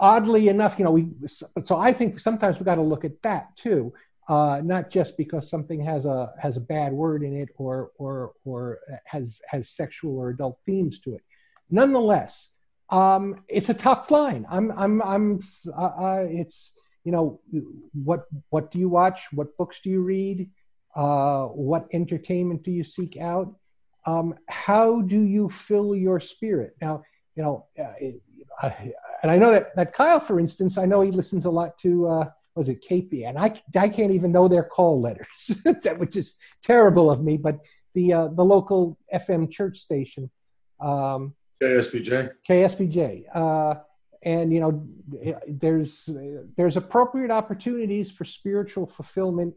oddly enough you know we so i think sometimes we got to look at that too uh, not just because something has a has a bad word in it or or or has has sexual or adult themes to it nonetheless um, it's a tough line. I'm, I'm, I'm, uh, uh, it's, you know, what, what do you watch? What books do you read? Uh, what entertainment do you seek out? Um, how do you fill your spirit? Now, you know, uh, it, and I know that, that Kyle, for instance, I know he listens a lot to, uh, was it KP? And I, I can't even know their call letters, that which is terrible of me, but the, uh, the local FM church station. Um, KSBJ. KSBJ. Uh, and you know, there's there's appropriate opportunities for spiritual fulfillment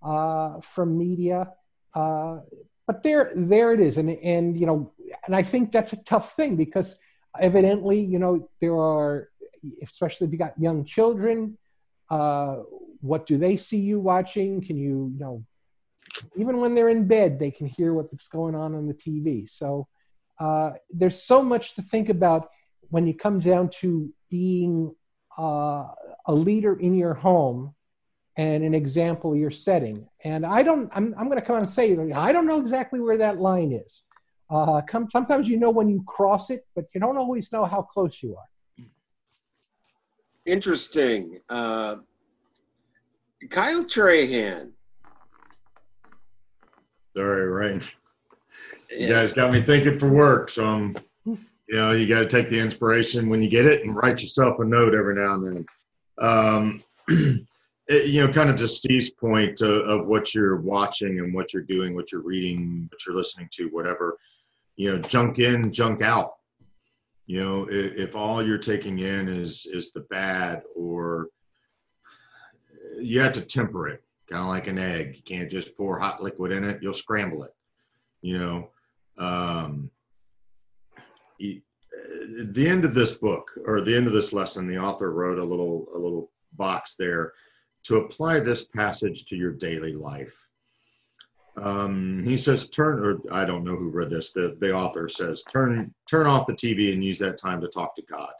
uh, from media, uh, but there there it is, and and you know, and I think that's a tough thing because evidently, you know, there are, especially if you got young children, uh, what do they see you watching? Can you, you know, even when they're in bed, they can hear what's going on on the TV. So uh, there's so much to think about when it comes down to being uh, a leader in your home and an example you're setting. And I don't, I'm, I'm going to come out and say, I don't know exactly where that line is. Uh, come, sometimes you know when you cross it, but you don't always know how close you are. Interesting. Uh, Kyle Trahan. Sorry, right. You guys got me thinking for work, so I'm, you know, you got to take the inspiration when you get it and write yourself a note every now and then. Um, it, you know, kind of to Steve's point uh, of what you're watching and what you're doing, what you're reading, what you're listening to, whatever. You know, junk in, junk out. You know, if, if all you're taking in is is the bad, or you have to temper it, kind of like an egg. You can't just pour hot liquid in it; you'll scramble it. You know, um, the end of this book or the end of this lesson, the author wrote a little a little box there to apply this passage to your daily life. Um, he says, turn, or I don't know who read this, the, the author says, turn, turn off the TV and use that time to talk to God.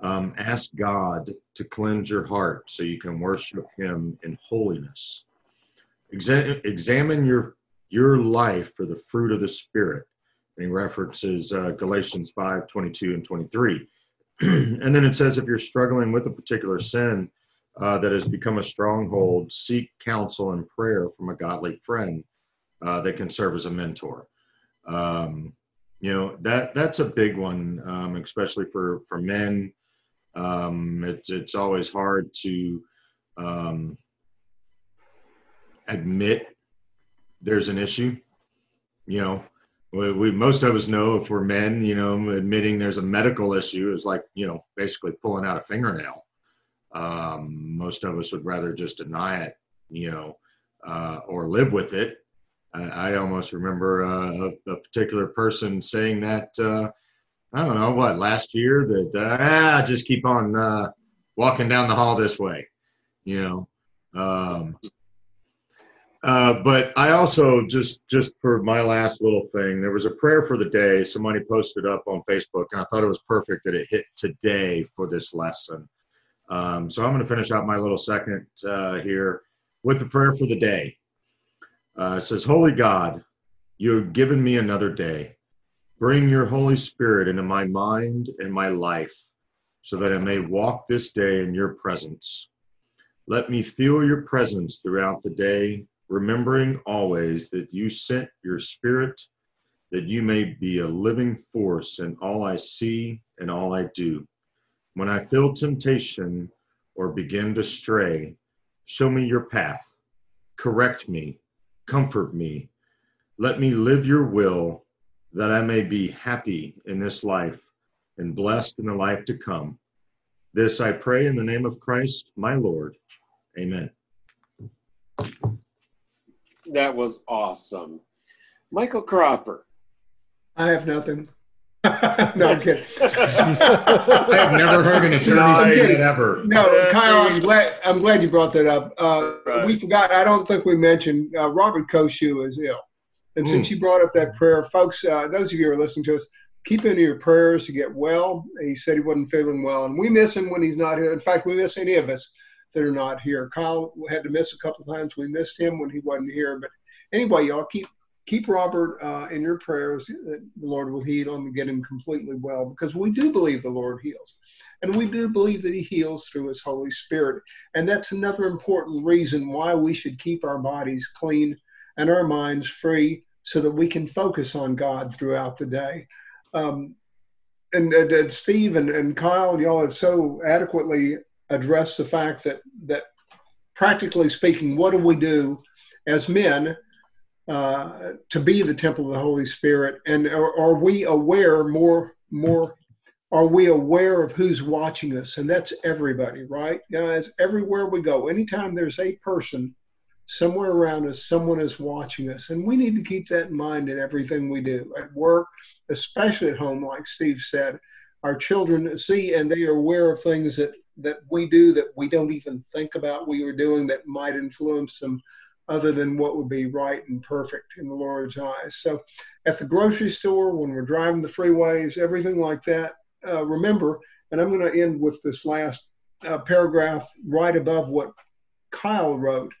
Um, ask God to cleanse your heart so you can worship Him in holiness. Exa- examine your, your life for the fruit of the Spirit. And he references uh, Galatians 5 22 and 23. and then it says, if you're struggling with a particular sin, uh, that has become a stronghold, seek counsel and prayer from a godly friend uh, that can serve as a mentor. Um, you know that that's a big one, um, especially for for men. Um, it's it's always hard to um, admit there's an issue. You know, we, we, most of us know if we're men, you know, admitting there's a medical issue is like you know basically pulling out a fingernail. Um, most of us would rather just deny it, you know, uh, or live with it. I, I almost remember uh, a, a, particular person saying that, uh, I don't know, what, last year, that, ah, just keep on uh, walking down the hall this way, you know. Um, uh, but I also just just for my last little thing, there was a prayer for the day. Somebody posted up on Facebook, and I thought it was perfect that it hit today for this lesson. Um, so I'm going to finish out my little second uh, here with the prayer for the day. Uh, says, Holy God, you have given me another day. Bring your Holy Spirit into my mind and my life so that I may walk this day in your presence. Let me feel your presence throughout the day, remembering always that you sent your Spirit that you may be a living force in all I see and all I do. When I feel temptation or begin to stray, show me your path, correct me, comfort me. Let me live your will that I may be happy in this life and blessed in the life to come. This I pray in the name of Christ, my Lord. Amen. That was awesome. Michael Cropper. I have nothing. no, I'm kidding. I have never heard an attorney no, say that ever. No, Kyle, I'm glad. I'm glad you brought that up. Uh, right. We forgot. I don't think we mentioned uh, Robert Koshy is ill, and mm. since you brought up that prayer, folks, uh, those of you who are listening to us, keep in your prayers to get well. He said he wasn't feeling well, and we miss him when he's not here. In fact, we miss any of us that are not here. Kyle had to miss a couple times. We missed him when he wasn't here, but anyway, y'all keep keep Robert uh, in your prayers that the Lord will heal him and get him completely well because we do believe the Lord heals. And we do believe that he heals through his Holy Spirit. And that's another important reason why we should keep our bodies clean and our minds free so that we can focus on God throughout the day. Um, and, and, and, Steve and, and Kyle, y'all have so adequately addressed the fact that, that practically speaking, what do we do as men to be the temple of the Holy Spirit? And are, are, we aware more more? Are we aware of who's watching us? And that's everybody, right? Guys, everywhere we go, anytime there's a person somewhere around us, someone is watching us. And we need to keep that in mind in everything we do at work, especially at home, like Steve said. Our children see and they are aware of things that, that we do that we don't even think about we are doing that might influence them other than what would be right and perfect in the Lord's eyes. So at the grocery store, when we're driving the freeways, everything like that, uh, remember, and I'm going to end with this last uh, paragraph right above what Kyle wrote.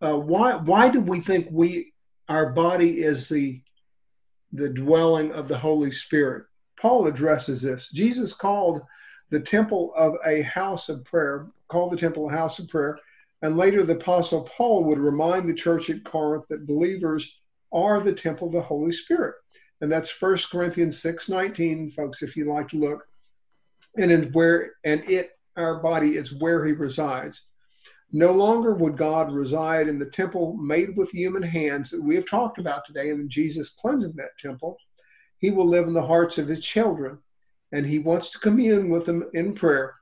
Uh, why, why do we think we, our body is the, the dwelling of the Holy Spirit? Paul addresses this. Jesus called the temple of a house of prayer, called the temple a house of prayer, and later, the Apostle Paul would remind the church at Corinth that believers are the temple of the Holy Spirit. and that's 1 Corinthians 6:19, folks, if you like to look. And in where and it, our body, is where he resides. No longer would God reside in the temple made with human hands that we have talked about today, and Jesus cleansing that temple. He will live in the hearts of his children, and he wants to commune with them in prayer.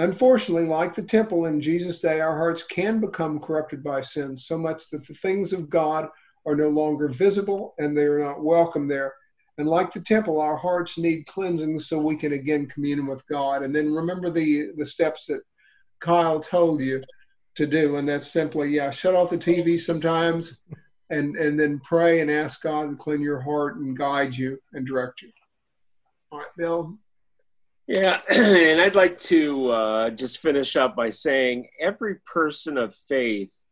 Unfortunately, like the temple in Jesus' day, our hearts can become corrupted by sin so much that the things of God are no longer visible and they are not welcome there. And like the temple, our hearts need cleansing so we can again commune with God. And then remember the the steps that Kyle told you to do, and that's simply yeah, shut off the TV sometimes, and and then pray and ask God to clean your heart and guide you and direct you. All right, Bill. Yeah, and I'd like to uh, just finish up by saying every person of faith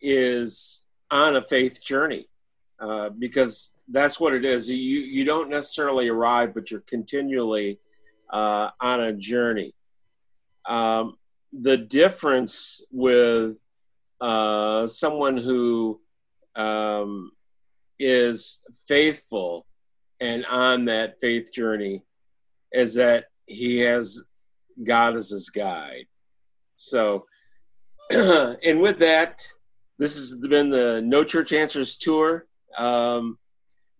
is on a faith journey uh, because that's what it is. You you don't necessarily arrive, but you're continually uh, on a journey. Um, the difference with uh, someone who um, is faithful and on that faith journey is that he has God as his guide. So, and with that, this has been the No Church Answers tour. Um,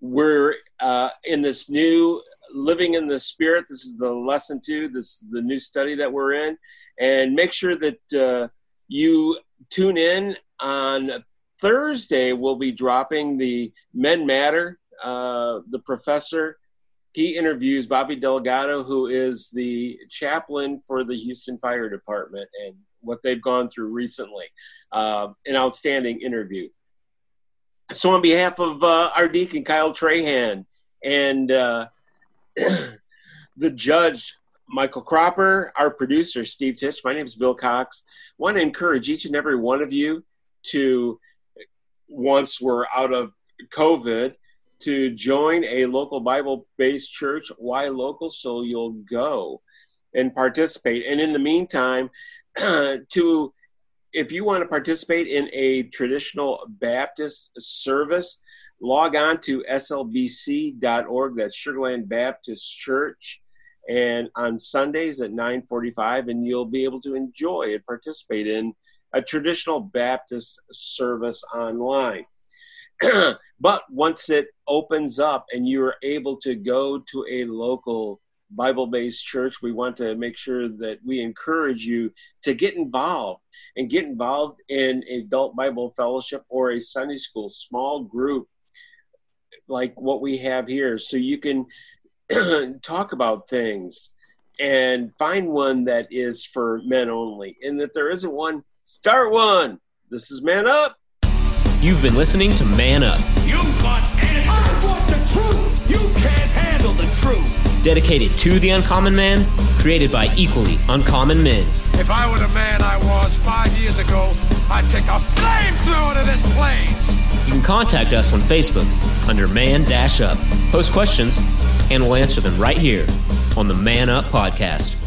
we're uh, in this new living in the spirit. This is the lesson two. This is the new study that we're in, and make sure that uh, you tune in on Thursday. We'll be dropping the Men Matter. Uh, the professor he interviews Bobby Delgado, who is the chaplain for the Houston Fire Department, and what they've gone through recently. Uh, an outstanding interview. So, on behalf of uh, our deacon Kyle Trahan and uh, the judge Michael Cropper, our producer Steve Titch, my name is Bill Cox. I want to encourage each and every one of you to, once we're out of COVID, to join a local Bible based church. Why local? So you'll go and participate. And in the meantime, to if you want to participate in a traditional Baptist service, log on to slbc.org. That's Sugar Land Baptist Church. And on Sundays at 9:45, and you'll be able to enjoy and participate in a traditional Baptist service online. but once it opens up and you're able to go to a local Bible based church, we want to make sure that we encourage you to get involved and get involved in adult Bible fellowship or a Sunday school small group like what we have here so you can talk about things and find one that is for men only. And if there isn't one, start one. This is Man Up. You've been listening to Man Up. You want answers. I want the truth. You can't handle the truth. Dedicated to the uncommon man, created by equally uncommon men. If I were the man I was five years ago, I'd take a flamethrower to this place. You can contact us on Facebook under Man Dash Up. Post questions, and we'll answer them right here on the Man Up Podcast.